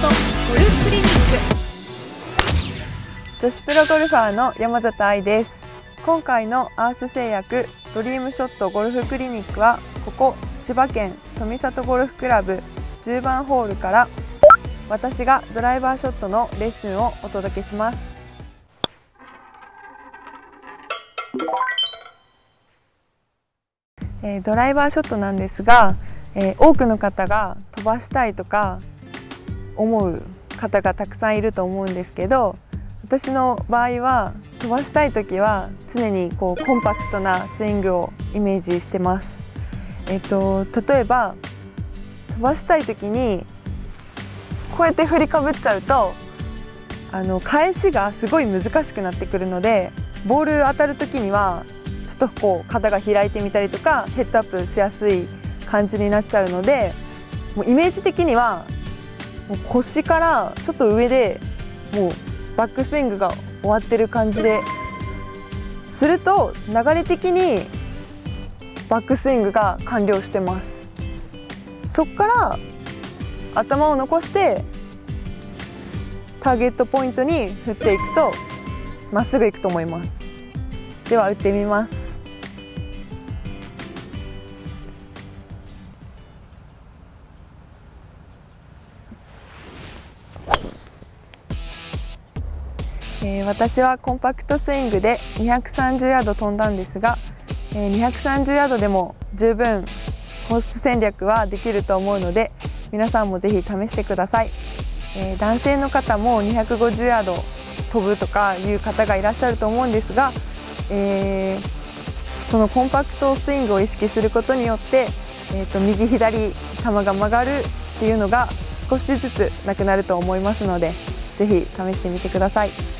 とゴルフクリニック女子プロゴルファーの山里愛です。今回のアース製薬ドリームショットゴルフクリニックはここ千葉県富里ゴルフクラブ。10番ホールから私がドライバーショットのレッスンをお届けします。えードライバーショットなんですが、えー多くの方が飛ばしたいとか思う方がたくさんいると思うんですけど私の場合は飛ばしたい時は常にこうコンパクトなスイングをイメージしてます。えっと例えば飛ばしたい時にこうやって振りかぶっちゃうとあの返しがすごい難しくなってくるのでボール当たる時にはちょっとこう肩が開いてみたりとかヘッドアップしやすい感じになっちゃうのでもうイメージ的にはもう腰からちょっと上でもうバックスイングが終わってる感じで。すると流れ的にバックスイングが完了してます。そこから頭を残してターゲットポイントに振っていくとまっすぐいくと思います。では打ってみます。えー私はコンパクトスイングで230ヤード飛んだんですが、えー230ヤードでも十分コース戦略はできると思うので皆さんもぜひ試してください、えー男性の方も250ヤード飛ぶとかいう方がいらっしゃると思うんですが、えーそのコンパクトスイングを意識することによって、えー、と右左球が曲がるっていうのが少しずつなくなると思いますのでぜひ試してみてください。